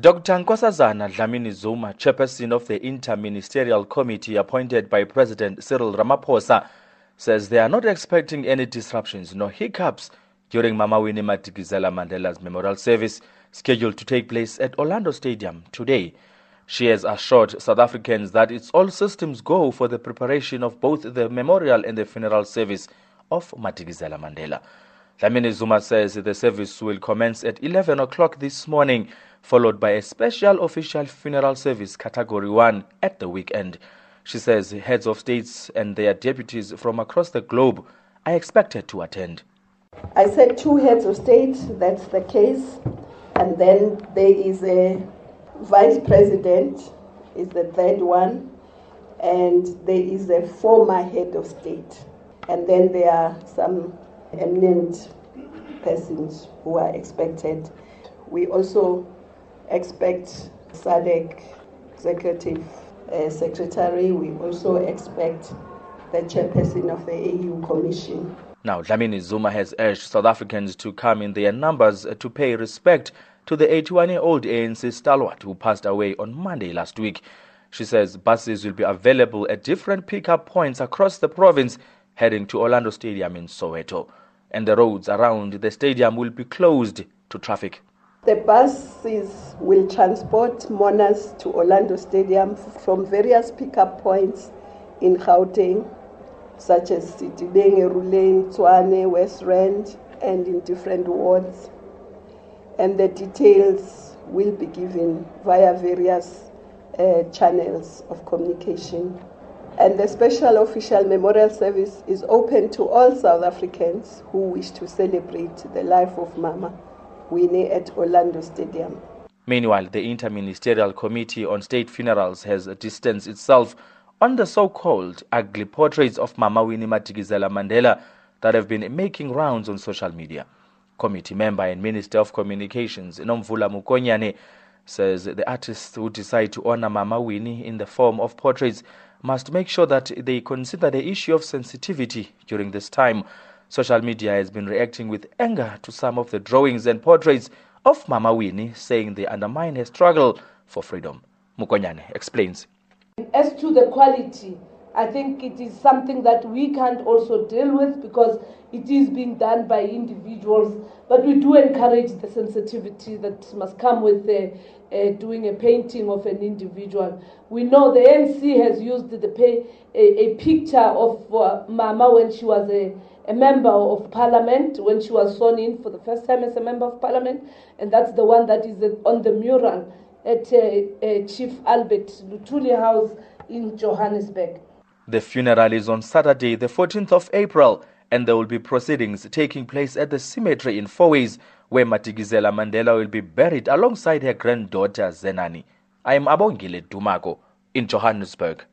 Dr. Nkosazana Dlamini Zuma, chairperson of the Interministerial Committee appointed by President Cyril Ramaphosa, says they are not expecting any disruptions nor hiccups during Mama Winnie Madikizela Mandela's memorial service scheduled to take place at Orlando Stadium today. She has assured South Africans that it's all systems go for the preparation of both the memorial and the funeral service of Madikizela Mandela. Dlamini Zuma says the service will commence at 11 o'clock this morning, followed by a special official funeral service category 1 at the weekend. She says heads of states and their deputies from across the globe are expected to attend. I said two heads of state, that's the case. And then there is a vice president, is the third one. And there is a former head of state. And then there are some eminent persons who are expected. We also expect SADC executive uh, secretary. We also expect the chairperson of the AU Commission. Now, Dlamini Zuma has urged South Africans to come in their numbers to pay respect to the 81-year-old ANC stalwart who passed away on Monday last week. She says buses will be available at different pickup points across the province heading to Orlando Stadium in Soweto and the roads around the stadium will be closed to traffic. The buses will transport mourners to Orlando Stadium from various pickup points in Gauteng, such as Sedibeng, Ekurhuleni, Tshwane, West Rand, and in different wards. And the details will be given via various uh, channels of communication and the special official memorial service is open to all South Africans who wish to celebrate the life of Mama Winnie at Orlando Stadium. Meanwhile, the Interministerial Committee on State Funerals has distanced itself on the so-called ugly portraits of Mama Winnie Madikizela Mandela that have been making rounds on social media. Committee member and Minister of Communications Nomvula Mokonyane says the artists who decide to honor Mama Winnie in the form of portraits must make sure that they consider the issue of sensitivity during this time. Social media has been reacting with anger to some of the drawings and portraits of Mama Winnie, saying they undermine her struggle for freedom. Mukonyane explains. As to the quality, I think it is something that we can't also deal with because it is being done by individuals. But we do encourage the sensitivity that must come with the, uh, doing a painting of an individual. We know the NC has used the pay, a, a picture of uh, Mama when she was a, a member of parliament, when she was sworn in for the first time as a member of parliament, and that's the one that is on the mural at uh, uh Chief Albert Luthuli House in Johannesburg. The funeral is on Saturday, the 14th of April, and there will be proceedings taking place at the cemetery in Fourways, where Madikizela Mandela will be buried alongside her granddaughter Zenani. I am Abongile Dumako in Johannesburg.